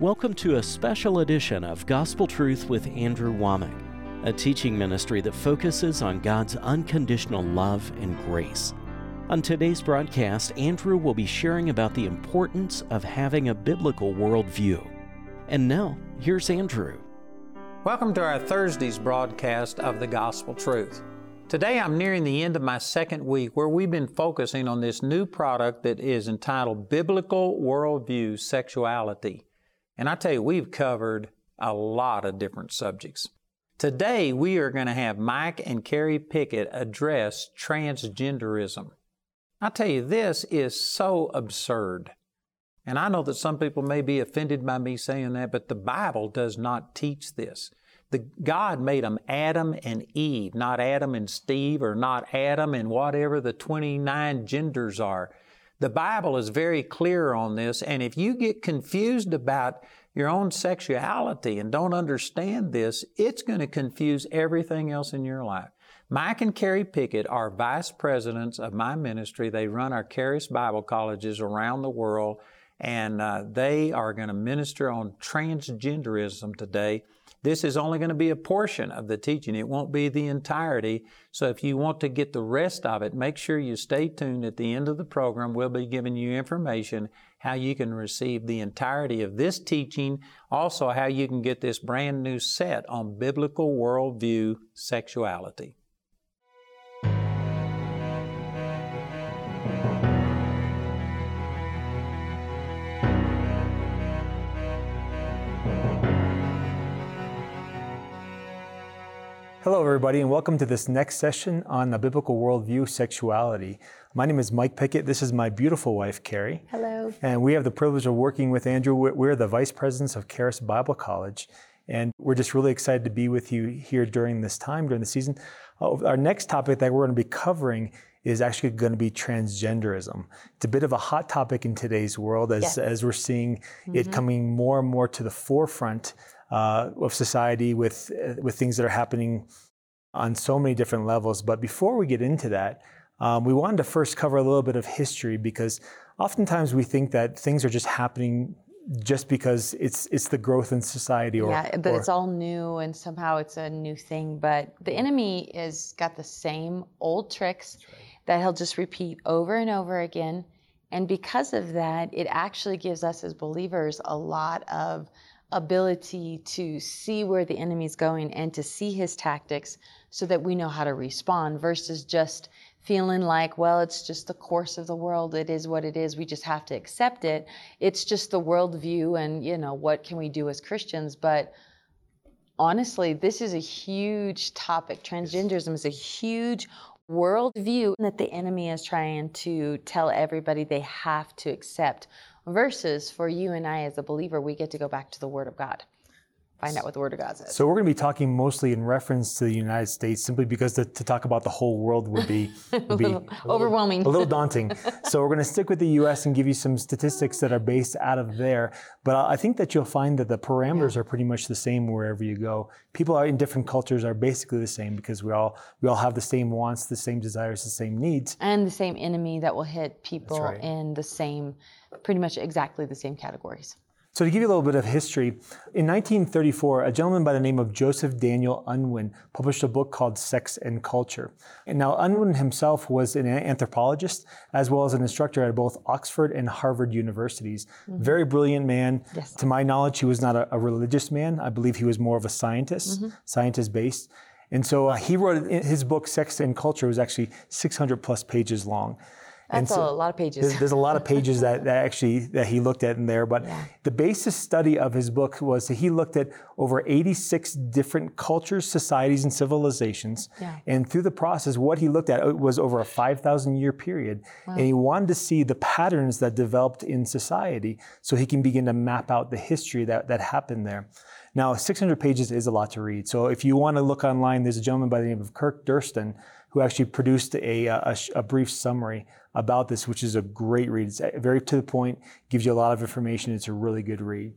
Welcome to a special edition of Gospel Truth with Andrew Wommack, a teaching ministry that focuses on God's unconditional love and grace. On today's broadcast, Andrew will be sharing about the importance of having a biblical worldview. And now, here's Andrew. Welcome to our Thursday's broadcast of the Gospel Truth. Today I'm nearing the end of my second week where we've been focusing on this new product that is entitled Biblical Worldview Sexuality. And I tell you, we've covered a lot of different subjects. Today we are going to have Mike and Carrie Pickett address transgenderism. I tell you, this is so absurd. And I know that some people may be offended by me saying that, but the Bible does not teach this. The God made them Adam and Eve, not Adam and Steve or not Adam and whatever the 29 genders are. The Bible is very clear on this, and if you get confused about your own sexuality and don't understand this, it's going to confuse everything else in your life. Mike and Carrie Pickett are vice presidents of my ministry. They run our Charis Bible colleges around the world, and uh, they are going to minister on transgenderism today. This is only going to be a portion of the teaching. It won't be the entirety. So if you want to get the rest of it, make sure you stay tuned at the end of the program. We'll be giving you information how you can receive the entirety of this teaching, also how you can get this brand new set on biblical worldview sexuality. Hello, everybody, and welcome to this next session on the biblical worldview sexuality. My name is Mike Pickett. This is my beautiful wife, Carrie. Hello. And we have the privilege of working with Andrew. We're the vice presidents of Charis Bible College. And we're just really excited to be with you here during this time, during the season. Uh, our next topic that we're going to be covering is actually going to be transgenderism. It's a bit of a hot topic in today's world as, yes. as we're seeing mm-hmm. it coming more and more to the forefront uh, of society with uh, with things that are happening on so many different levels. But before we get into that, um, we wanted to first cover a little bit of history because oftentimes we think that things are just happening just because it's it's the growth in society or yeah but or, it's all new and somehow it's a new thing but the enemy is got the same old tricks right. that he'll just repeat over and over again and because of that it actually gives us as believers a lot of ability to see where the enemy's going and to see his tactics so that we know how to respond versus just feeling like, well, it's just the course of the world. It is what it is. We just have to accept it. It's just the worldview and, you know, what can we do as Christians? But honestly, this is a huge topic. Transgenderism is a huge worldview that the enemy is trying to tell everybody they have to accept versus for you and I as a believer, we get to go back to the Word of God find out what the Word of God says. So we're going to be talking mostly in reference to the United States, simply because to, to talk about the whole world would be, would be a little, overwhelming, a little daunting. so we're going to stick with the U.S. and give you some statistics that are based out of there. But I think that you'll find that the parameters yeah. are pretty much the same wherever you go. People are in different cultures are basically the same because we all we all have the same wants, the same desires, the same needs, and the same enemy that will hit people right. in the same, pretty much exactly the same categories. So, to give you a little bit of history, in 1934, a gentleman by the name of Joseph Daniel Unwin published a book called Sex and Culture. And now, Unwin himself was an anthropologist as well as an instructor at both Oxford and Harvard universities. Mm-hmm. Very brilliant man. Yes. To my knowledge, he was not a, a, religious man. I believe he was more of a scientist, mm-hmm. scientist based. And so uh, he wrote his book, Sex and Culture, was actually 600 plus pages long. That's so a lot of pages. There's, there's, a lot of pages that, that actually that he looked at in there. But yeah. the basis study of his book was that he looked at over 86 different cultures, societies, and civilizations. Yeah. And through the process, what he looked at was over a 5,000 year period. Wow. And he wanted to see the patterns that developed in society so he can begin to map out the history that, that happened there. Now, 600 pages is a lot to read. So if you want to look online, there's a gentleman by the name of Kirk Durston who actually produced a, a, a brief summary about this, which is a great read. It's very to the point, gives you a lot of information. It's a really good read.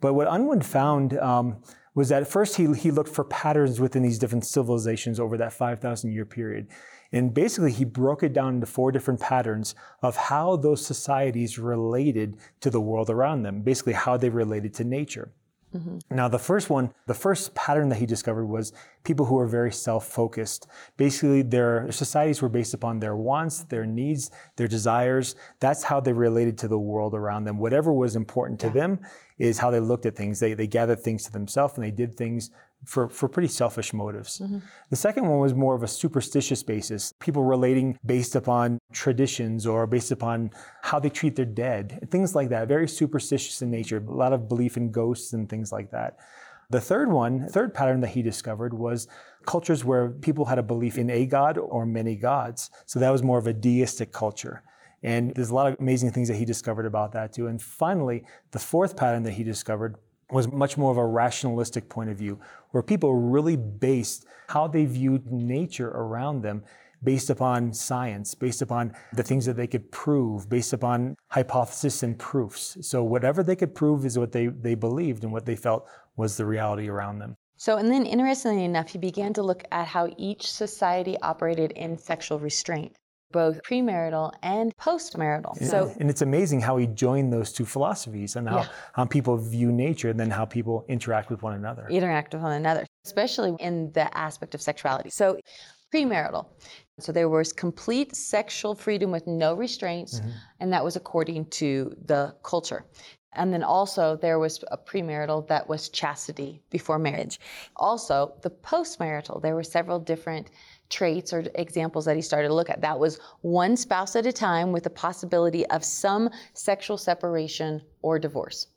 But what Unwin found um, was that first he, he looked for patterns within these different civilizations over that 5,000 year period. And basically, he broke it down into four different patterns of how those societies related to the world around them, basically, how they related to nature. Mm-hmm. Now, the first one, the first pattern that he discovered was people who were very self focused. Basically, their societies were based upon their wants, their needs, their desires. That's how they related to the world around them. Whatever was important to yeah. them is how they looked at things. They, they gathered things to themselves and they did things for, for pretty selfish motives. Mm-hmm. The second one was more of a superstitious basis, people relating based upon traditions or based upon how they treat their dead, things like that, very superstitious in nature, a lot of belief in ghosts and things like that. The third one, third pattern that he discovered was cultures where people had a belief in a god or many gods. So that was more of a deistic culture. And there's a lot of amazing things that he discovered about that too. And finally, the fourth pattern that he discovered was much more of a rationalistic point of view, where people really based how they viewed nature around them based upon science, based upon the things that they could prove, based upon hypothesis and proofs. So whatever they could prove is what they, they believed and what they felt was the reality around them. So, and then interestingly enough, he began to look at how each society operated in sexual restraint both premarital and postmarital. Yeah. So, and it's amazing how he joined those two philosophies and how, yeah. how people view nature and then how people interact with one another. Interact with one another, especially in the aspect of sexuality. So, premarital. So there was complete sexual freedom with no restraints, mm-hmm. and that was according to the culture. And then also there was a premarital that was chastity before marriage. Also, the postmarital, there were several different traits or examples that he started to look at. That was one spouse at a time with the possibility of some sexual separation or divorce.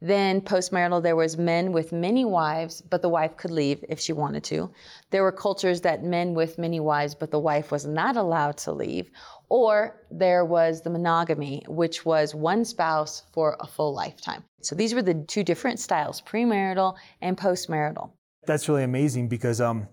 Then postmarital, there was men with many wives, but the wife could leave if she wanted to. There were cultures that men with many wives, but the wife was not allowed to leave. Or there was the monogamy, which was one spouse for a full lifetime. So these were the two different styles, premarital and postmarital. That's really amazing because um,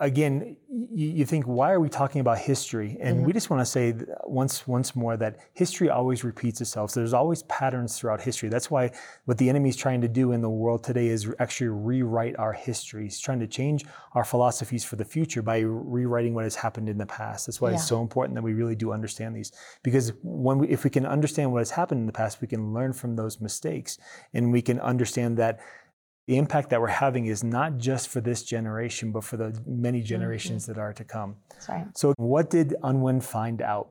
again, you, you, think, why are we talking about history? And mm-hmm. we just want to say once, once more that history always repeats itself. So there's always patterns throughout history. That's why what the enemy is trying to do in the world today is actually rewrite our history. He's trying to change our philosophies for the future by rewriting what has happened in the past. That's why yeah. it's so important that we really do understand these. Because when we, if we can understand what has happened in the past, we can learn from those mistakes, and we can understand that the impact that we're having is not just for this generation, but for the many mm-hmm. generations mm-hmm. that are to come. Right. So, what did Unwin find out?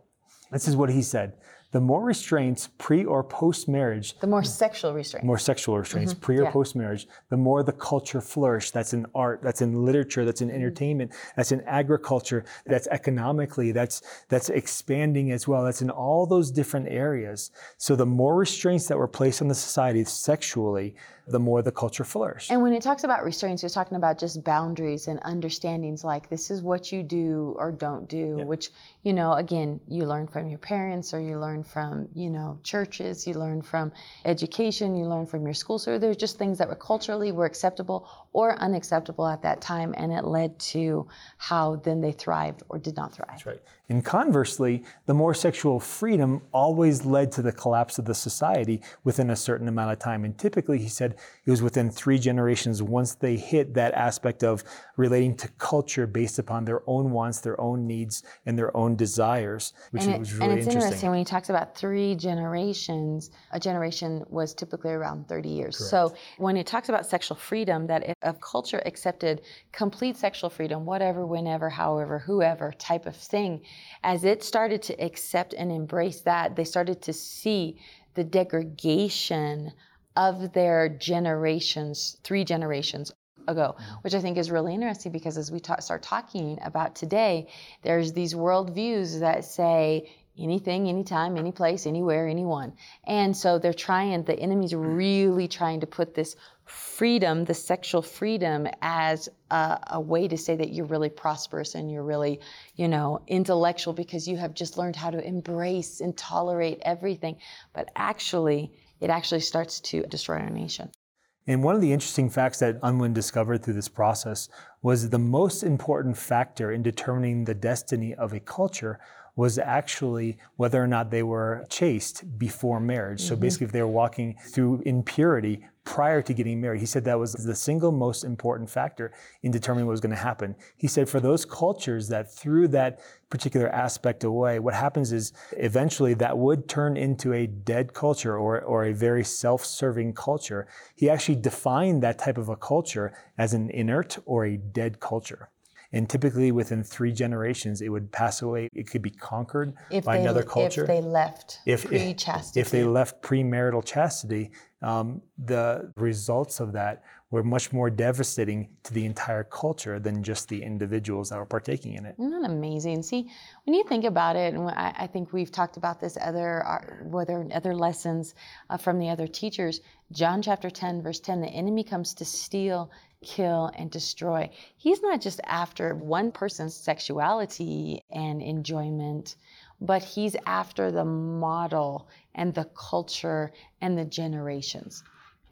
This is what he said the more restraints pre or post marriage, the more sexual restraints, more sexual restraints mm-hmm. pre or yeah. post marriage, the more the culture flourished. That's in art, that's in literature, that's in mm-hmm. entertainment, that's in agriculture, that's economically, that's that's expanding as well. That's in all those different areas. So the more restraints that were placed on the society sexually, the more the culture flourished. And when it talks about restraints, it's talking about just boundaries and understandings like this is what you do or don't do, yeah. which, you know, again, you learn from your parents or you learn from, you know, churches, you learn from education, you learn from your school. So there's just things that were culturally were acceptable or unacceptable at that time, and it led to how then they thrived or did not thrive. That's right. And conversely, the more sexual freedom always led to the collapse of the society within a certain amount of time. And typically, he said it was within three generations once they hit that aspect of relating to culture based upon their own wants, their own needs, and their own desires, which and it, was really And it's interesting. interesting when he talks about three generations, a generation was typically around 30 years. Correct. So when it talks about sexual freedom, that if a culture accepted complete sexual freedom, whatever, whenever, however, whoever type of thing, as it started to accept and embrace that, they started to see the degradation of their generations, three generations ago, mm-hmm. which I think is really interesting because as we ta- start talking about today, there's these worldviews that say anything, anytime, any place, anywhere, anyone. And so they're trying, the enemy's really trying to put this freedom, the sexual freedom, as a, a, way to say that you're really prosperous and you're really, you know, intellectual because you have just learned how to embrace and tolerate everything. But actually, it actually starts to destroy our nation. And one of the interesting facts that Unwin discovered through this process was the most important factor in determining the destiny of a culture was actually whether or not they were chaste before marriage. Mm-hmm. So basically, if they were walking through impurity prior to getting married. He said that was the single most important factor in determining what was going to happen. He said for those cultures that threw that particular aspect away, what happens is eventually that would turn into a dead culture or, or a very self serving culture. He actually defined that type of a culture as an inert or a dead culture. And typically within three generations, it would pass away. It could be conquered if by they, another culture. If they left if, pre-chastity. If, if they left premarital chastity, um, the results of that were much more devastating to the entire culture than just the individuals that were partaking in it. Isn't that amazing? See, when you think about it, and I, I think we've talked about this other, uh, whether other lessons uh, from the other teachers. John chapter 10, verse 10, the enemy comes to steal, kill, and destroy. He's not just after one person's sexuality and enjoyment, but he's after the model and the culture and the generations.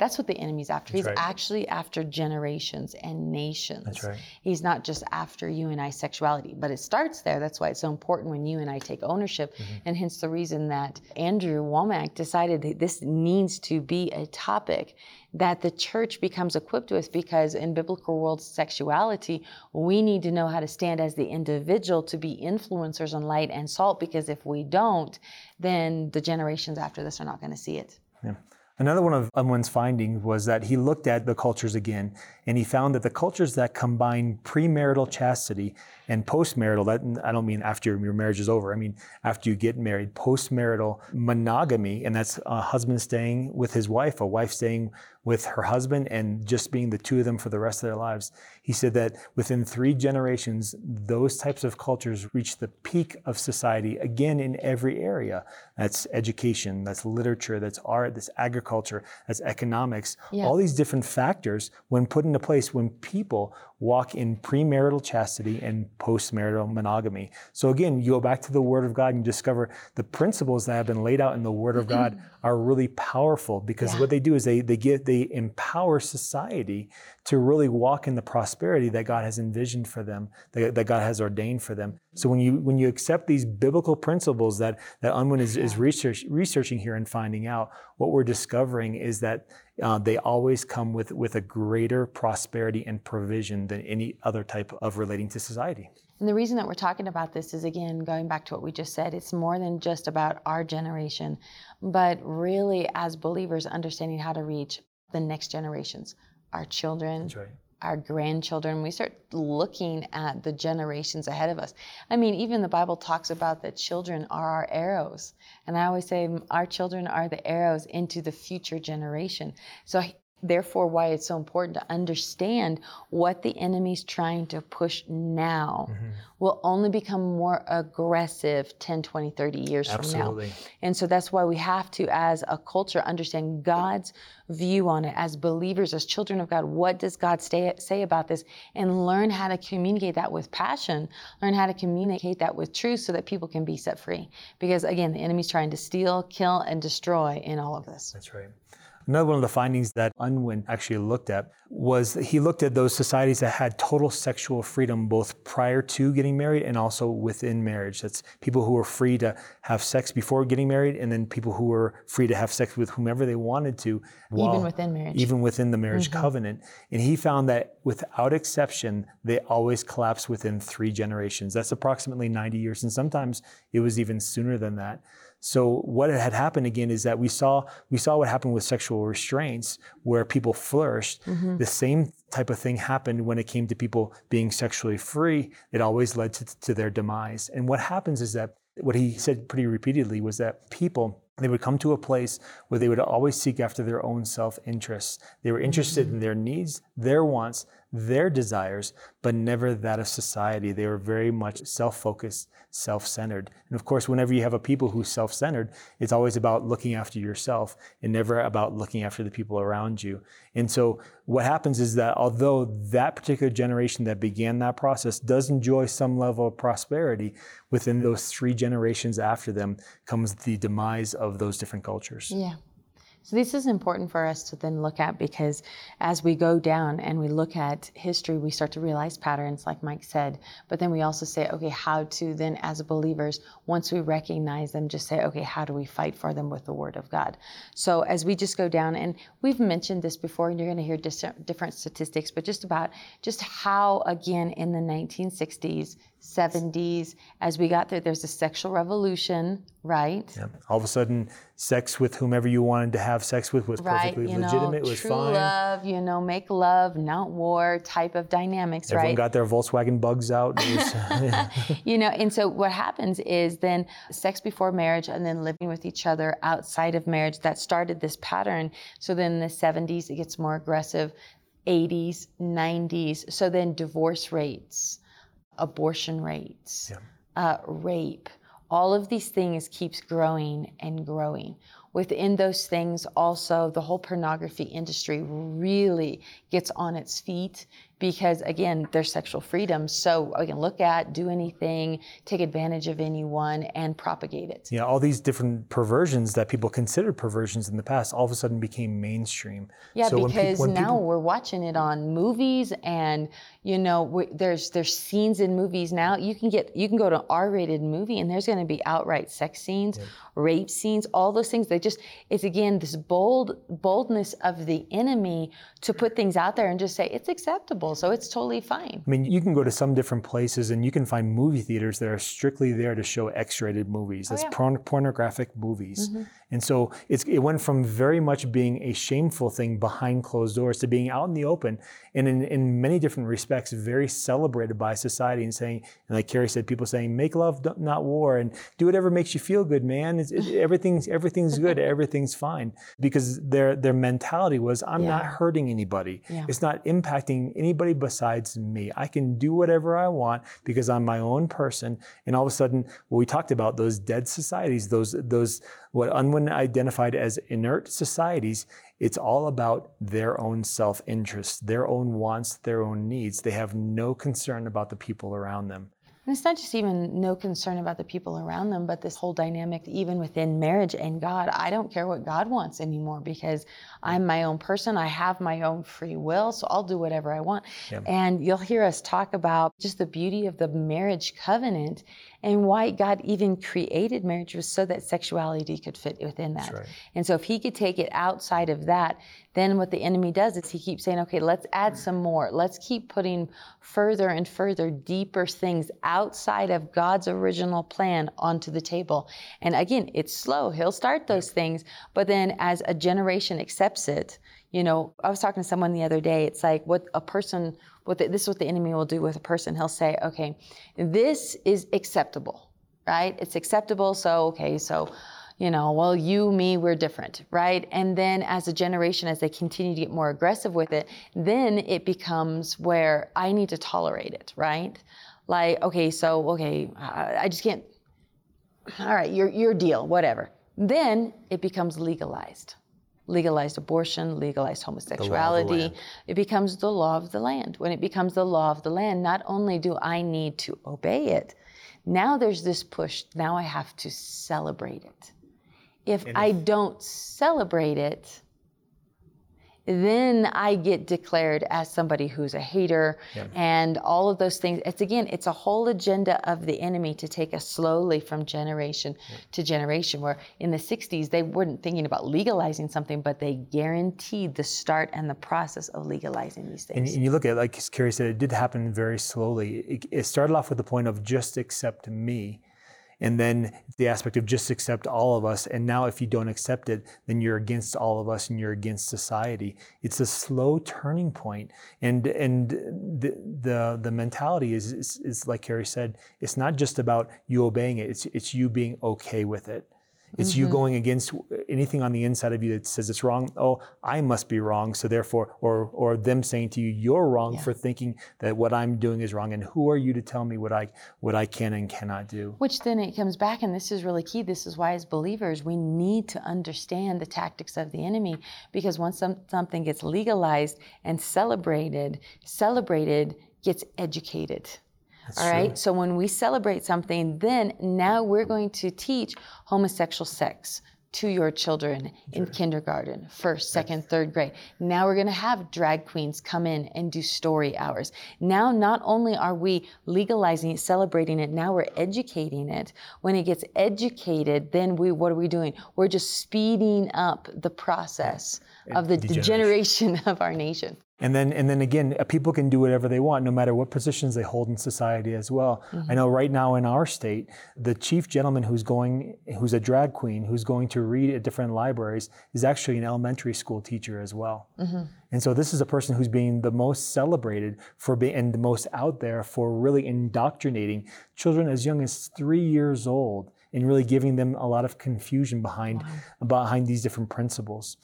That's what the enemy's after. That's He's right. actually after generations and nations. That's right. He's not just after you and I sexuality, but it starts there. That's why it's so important when you and I take ownership, mm-hmm. and hence the reason that Andrew Wommack decided that this needs to be a topic that the church becomes equipped with because in biblical world sexuality, we need to know how to stand as the individual to be influencers on light and salt because if we don't, then the generations after this are not going to see it. Yeah. Another one of Unwin's findings was that he looked at the cultures again, and he found that the cultures that combine premarital chastity and postmarital, that I don't mean after your marriage is over, I mean after you get married, postmarital monogamy, and that's a husband staying with his wife, a wife staying with her husband, and just being the two of them for the rest of their lives. He said that within three generations, those types of cultures reach the peak of society again in every area. That's education, that's literature, that's art, that's agriculture, that's economics. Yeah. All these different factors, when put into place, when people walk in premarital chastity and postmarital monogamy. So again, you go back to the Word of God and you discover the principles that have been laid out in the Word of God mm-hmm. are really powerful because yeah. what they do is they they get they empower society to really walk in the prosperity that God has envisioned for them, that, that God has ordained for them. So when you when you accept these biblical principles that that Unwin is, is research, researching here and finding out, what we're discovering is that uh, they always come with with a greater prosperity and provision than any other type of relating to society. And the reason that we're talking about this is again going back to what we just said. It's more than just about our generation, but really as believers understanding how to reach the next generations, our children, right our grandchildren, we start looking at the generations ahead of us. I mean, even the Bible talks about that children are our arrows. And I always say our children are the arrows into the future generation. So therefore why it's so important to understand what the enemy's trying to push now mm-hmm. will only become more aggressive 10 20 30 years Absolutely. from now. And so that's why we have to as a culture understand god's view on it. As believers as children of god what does god stay, say about this? And learn how to communicate that with passion. Learn how to communicate that with truth so that people can be set free. Because again the enemy's trying to steal kill and destroy in all of this. That's right Another one of the findings that Unwin actually looked at was he looked at those societies that had total sexual freedom both prior to getting married and also within marriage. That's people who were free to have sex before getting married, and then people who were free to have sex with whomever they wanted to. While, even within marriage. Even within the marriage mm-hmm. covenant. And he found that without exception, they always collapse within three generations. That's approximately 90 years, and sometimes it was even sooner than that. So what had happened again is that we saw we saw what happened with sexual restraints where people flourished. Mm-hmm. The same type of thing happened when it came to people being sexually free. It always led to, to their demise. And what happens is that what he said pretty repeatedly was that people they would come to a place where they would always seek after their own self interests. They were interested mm-hmm. in their needs, their wants, their desires, but never that of society. They were very much self focused, self centered. And of course, whenever you have a people who's self centered, it's always about looking after yourself and never about looking after the people around you. And so, what happens is that although that particular generation that began that process does enjoy some level of prosperity, within those three generations after them comes the demise of those different cultures. Yeah. So this is important for us to then look at because as we go down and we look at history, we start to realize patterns, like Mike said. But then we also say, okay, how to then, as believers, once we recognize them, just say, okay, how do we fight for them with the Word of God? So as we just go down, and we've mentioned this before, and you're going to hear dis- different statistics, but just about just how, again, in the 1960s, 70s, as we got there, there's a sexual revolution, right? Yeah. All of a sudden, sex with whomever you wanted to have sex with was right, perfectly you know, legitimate, was true fine. love, you know, make love, not war type of dynamics, Everyone right? got their Volkswagen bugs out. Was, you know, and so what happens is then sex before marriage and then living with each other outside of marriage that started this pattern. So then in the 70s, it gets more aggressive, 80s, 90s. So then divorce rates abortion rates, yeah. uh, rape, all of these things keeps growing and growing. Within those things, also the whole pornography industry really gets on its feet because again, there's sexual freedom. So we can look at, do anything, take advantage of anyone, and propagate it. Yeah, all these different perversions that people considered perversions in the past all of a sudden became mainstream. Yeah, so because when pe- when now people... we're watching it on movies, and you know, there's there's scenes in movies now. You can get you can go to an R-rated movie, and there's going to be outright sex scenes, yeah. rape scenes, all those things. They just it's again this bold boldness of the enemy to put things out there and just say it's acceptable so it's totally fine. I mean, you can go to some different places and you can find movie theaters that are strictly there to show X-rated movies. That's oh, yeah. porn- pornographic movies. Mm-hmm. And so it went from very much being a shameful thing behind closed doors to being out in the open and in, in many different respects, very celebrated by society and saying, and like Carrie said, people saying, make love, not war, and do whatever makes you feel good, man. It, everything's, everything's good, everything's fine. Because their, their mentality was, I'm yeah. not hurting anybody. Yeah. It's not impacting anybody besides me. I can do whatever I want because I'm my own person. And all of a sudden, what we talked about, those dead societies, those, those, what Unwin identified as inert societies, it's all about their own self interest, their own wants, their own needs. They have no concern about the people around them. And it's not just even no concern about the people around them, but this whole dynamic, even within marriage and God. I don't care what God wants anymore because I'm my own person. I have my own free will, so I'll do whatever I want. Yep. And you'll hear us talk about just the beauty of the marriage covenant and why God even created marriage was so that sexuality could fit within that. Right. And so if he could take it outside of that, then what the enemy does is he keeps saying, okay, let's add some more. Let's keep putting further and further deeper things outside of God's original plan onto the table. And again, it's slow. He'll start those things, but then as a generation accepts it, you know, I was talking to someone the other day. It's like what a person, what the, this is what the enemy will do with a person. He'll say, okay, this is acceptable, right? It's acceptable. So, okay, so, you know, well, you, me, we're different, right? And then as a generation, as they continue to get more aggressive with it, then it becomes where I need to tolerate it, right? Like, okay, so, okay, I just can't, all right, your, your deal, whatever. Then it becomes legalized legalized abortion, legalized homosexuality. It becomes the law of the land. When it becomes the law of the land, not only do I need to obey it, now there's this push, now I have to celebrate it. If I don't celebrate it, then I get declared as somebody who's a hater yeah. and all of those things. It's again, it's a whole agenda of the enemy to take us slowly from generation yeah. to generation. Where in the 60s, they weren't thinking about legalizing something, but they guaranteed the start and the process of legalizing these things. And, and you look at, it, like Carrie said, it did happen very slowly. It, it started off with the point of just accept me and then the aspect of just accept all of us. And now, if you don't accept it, then you're against all of us and you're against society. It's a slow turning point, and and the the, the mentality is, is is like Carrie said. It's not just about you obeying it. It's it's you being okay with it. It's mm-hmm. you going against anything on the inside of you that says it's wrong. Oh, I must be wrong. So therefore, or or them saying to you, you're wrong yeah. for thinking that what I'm doing is wrong. And who are you to tell me what I what I can and cannot do? Which then it comes back, and this is really key. This is why, as believers, we need to understand the tactics of the enemy, because once some, something gets legalized and celebrated, celebrated gets educated. That's all right. True. So when we celebrate something, then now we're going to teach homosexual sex, to your children in kindergarten, first, second, third grade. Now we're going to have drag queens come in and do story hours. Now, not only are we legalizing it, celebrating it, now we're educating it. When it gets educated, then we, what are we doing? We're just speeding up the process of the degeneration of our nation. And then, and then again, uh, people can do whatever they want, no matter what positions they hold in society as well. Mm-hmm. I know right now in our state, the chief gentleman who's going, who's a drag queen, who's going to read at different libraries, is actually an elementary school teacher as well. Mm-hmm. And so this is a person who's being the most celebrated for being and the most out there for really indoctrinating children as young as three years old and really giving them a lot of confusion behind wow. behind these different principles.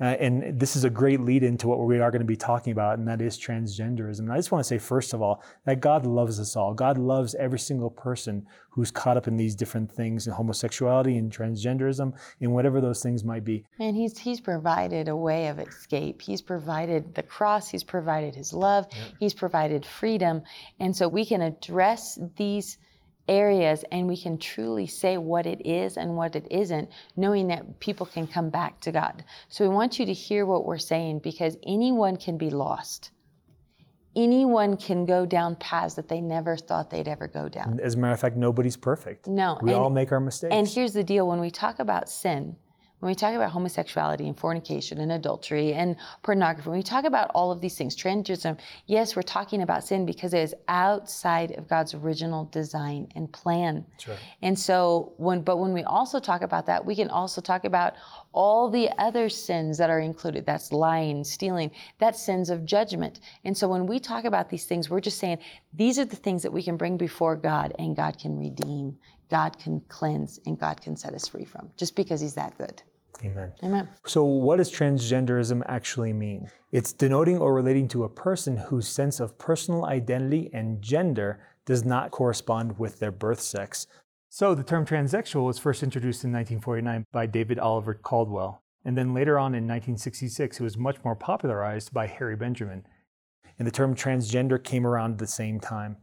Uh, and this is a great lead into what we are going to be talking about, and that is transgenderism. And I just want to say, first of all, that God loves us all. God loves every single person who's caught up in these different things, in homosexuality and transgenderism, and whatever those things might be. And He's He's provided a way of escape. He's provided the cross. He's provided His love. He's provided freedom, and so we can address these areas and we can truly say what it is and what it isn't, knowing that people can come back to God. So we want you to hear what we're saying because anyone can be lost. Anyone can go down paths that they never thought they'd ever go down. As a matter of fact, nobody's perfect. No. We and, all make our mistakes. And here's the deal when we talk about sin, when we talk about homosexuality and fornication and adultery and pornography, when we talk about all of these things, transgenderism, yes, we're talking about sin because it is outside of God's original design and plan. Right. And so when but when we also talk about that, we can also talk about all the other sins that are included. That's lying, stealing, that's sins of judgment. And so when we talk about these things, we're just saying these are the things that we can bring before God and God can redeem. God can cleanse and God can set us free from just because He's that good. Amen. Amen. So, what does transgenderism actually mean? It's denoting or relating to a person whose sense of personal identity and gender does not correspond with their birth sex. So, the term transsexual was first introduced in 1949 by David Oliver Cauldwell, and then later on in 1966, it was much more popularized by Harry Benjamin. And the term transgender came around at the same time.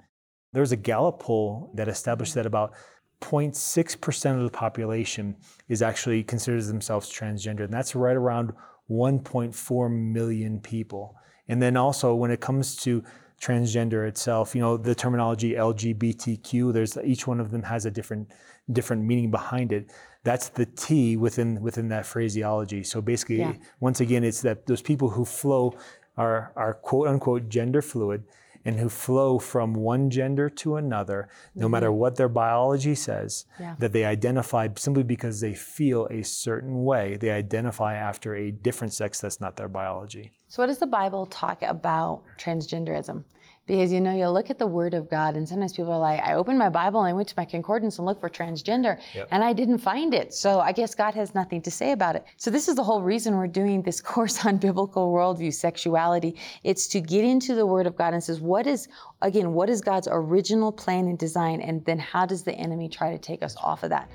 There was a Gallup poll that established that about 0.6% of the population is actually considers themselves transgender, and that's right around 1.4 million people. And then also when it comes to transgender itself, you know, the terminology LGBTQ, there's each one of them has a different different meaning behind it. That's the T within within that phraseology. So basically, yeah. once again, it's that those people who flow are are quote unquote gender fluid and who flow from one gender to another, no mm-hmm. matter what their biology says, yeah. that they identify simply because they feel a certain way, they identify after a different sex that's not their biology. So, what does the Bible talk about transgenderism? Because you know, you look at the Word of God, and sometimes people are like, I opened my Bible and I went to my concordance and looked for transgender, yep. and I didn't find it. So I guess God has nothing to say about it. So this is the whole reason we're doing this course on biblical worldview, sexuality. It's to get into the Word of God and says, what is, again, what is God's original plan and design, and then how does the enemy try to take us off of that?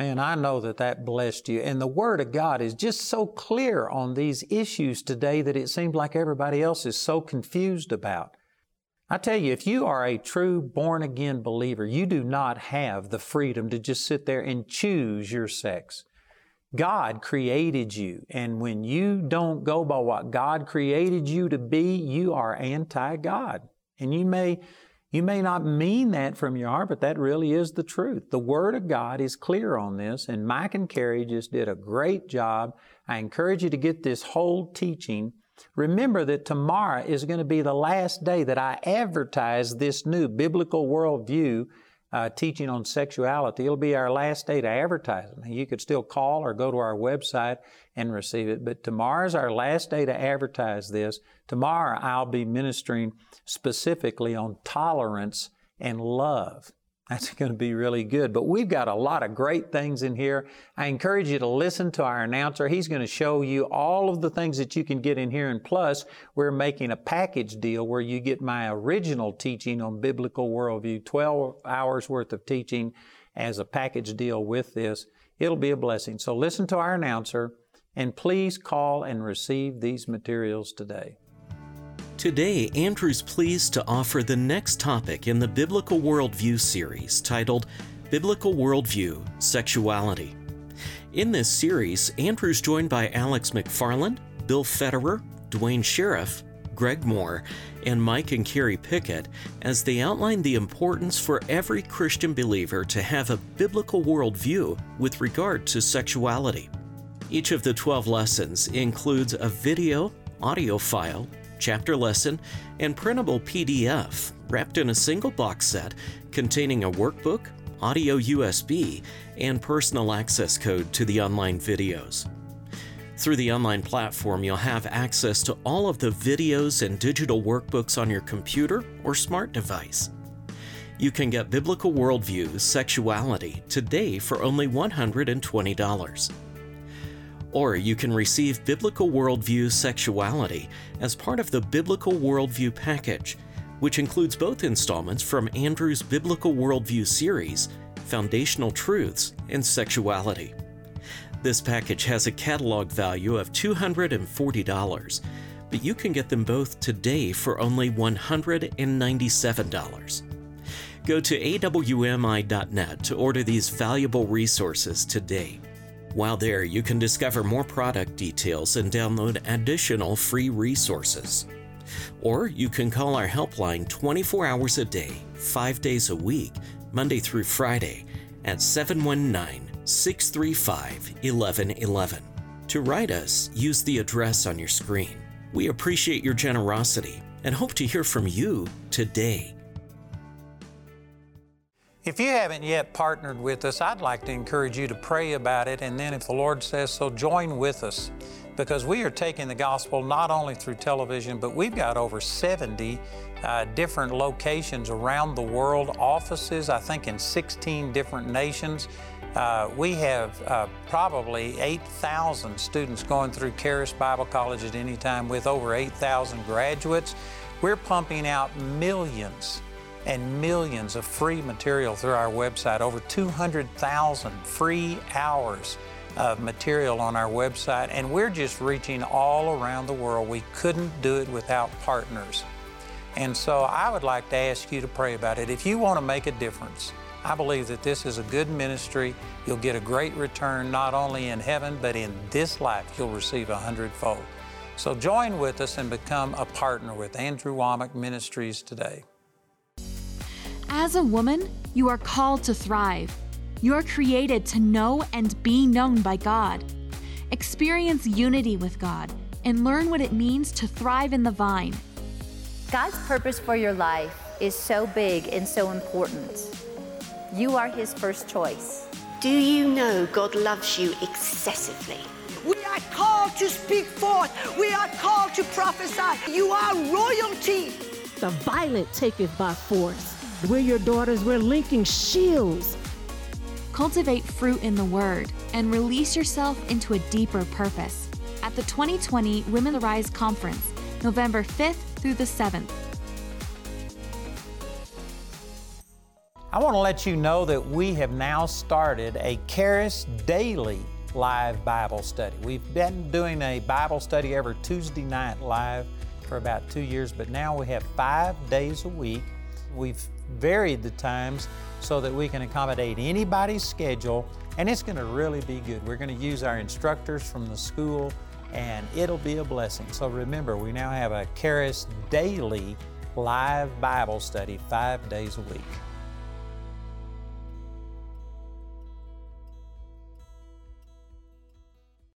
Man, I know that that blessed you. And the Word of God is just so clear on these issues today that it seems like everybody else is so confused about. I tell you, if you are a true born again believer, you do not have the freedom to just sit there and choose your sex. God created you, and when you don't go by what God created you to be, you are anti God. And you may you may not mean that from your heart, but that really is the truth. The Word of God is clear on this, and Mike and Carrie just did a great job. I encourage you to get this whole teaching. Remember that tomorrow is going to be the last day that I advertise this new biblical worldview uh, teaching on sexuality. It'll be our last day to advertise it. You could still call or go to our website and receive it, but tomorrow's our last day to advertise this. Tomorrow I'll be ministering specifically on tolerance and love. That's going to be really good. But we've got a lot of great things in here. I encourage you to listen to our announcer. He's going to show you all of the things that you can get in here. And plus, we're making a package deal where you get my original teaching on biblical worldview, 12 hours worth of teaching as a package deal with this. It'll be a blessing. So listen to our announcer and please call and receive these materials today. Today, Andrew's pleased to offer the next topic in the Biblical Worldview series titled Biblical Worldview Sexuality. In this series, Andrew's joined by Alex McFarland, Bill Federer, Duane Sheriff, Greg Mohr, and Mike and Carrie Pickett as they outline the importance for every Christian believer to have a biblical worldview with regard to sexuality. Each of the 12 lessons includes a video, audio file, chapter lesson, and printable PDF wrapped in a single box set containing a workbook, audio USB, and personal access code to the online videos. Through the online platform, you'll have access to all of the videos and digital workbooks on your computer or smart device. You can get Biblical Worldview Sexuality today for only $120. Or you can receive Biblical Worldview Sexuality as part of the Biblical Worldview package, which includes both installments from Andrew's Biblical Worldview series, Foundational Truths and Sexuality. This package has a catalog value of $240, but you can get them both today for only $197. Go to awmi.net to order these valuable resources today. While there, you can discover more product details and download additional free resources. Or you can call our helpline 24 hours a day, 5 days a week, Monday through Friday, at 719 635 1111. To write us, use the address on your screen. We appreciate your generosity and hope to hear from you today. If you haven't yet partnered with us, I'd like to encourage you to pray about it, and then if the Lord says so, join with us because we are taking the gospel not only through television, but we've got over 70 uh, different locations around the world, offices, I think, in 16 different nations. Uh, we have uh, probably 8,000 students going through Charis Bible College at any time with over 8,000 graduates. We're pumping out millions and millions of free material through our website, over 200,000 free hours of material on our website, and we're just reaching all around the world. We couldn't do it without partners. And so I would like to ask you to pray about it. If you want to make a difference, I believe that this is a good ministry. You'll get a great return not only in heaven, but in this life, you'll receive a hundredfold. So join with us and become a partner with Andrew Wommack Ministries today. As a woman, you are called to thrive. You are created to know and be known by God. Experience unity with God and learn what it means to thrive in the vine. God's purpose for your life is so big and so important. You are His first choice. Do you know God loves you excessively? We are called to speak forth. We are called to prophesy. You are royalty. The violent take it by force we're your daughters. We're linking shields. Cultivate fruit in the Word and release yourself into a deeper purpose at the 2020 Women Rise Conference, November 5th through the 7th. I want to let you know that we have now started a Charis Daily live Bible study. We've been doing a Bible study every Tuesday night live for about two years, but now we have five days a week. We've varied the times so that we can accommodate anybody's schedule, and it's going to really be good. We're going to use our instructors from the school, and it'll be a blessing. So remember, we now have a Charis daily live Bible study five days a week.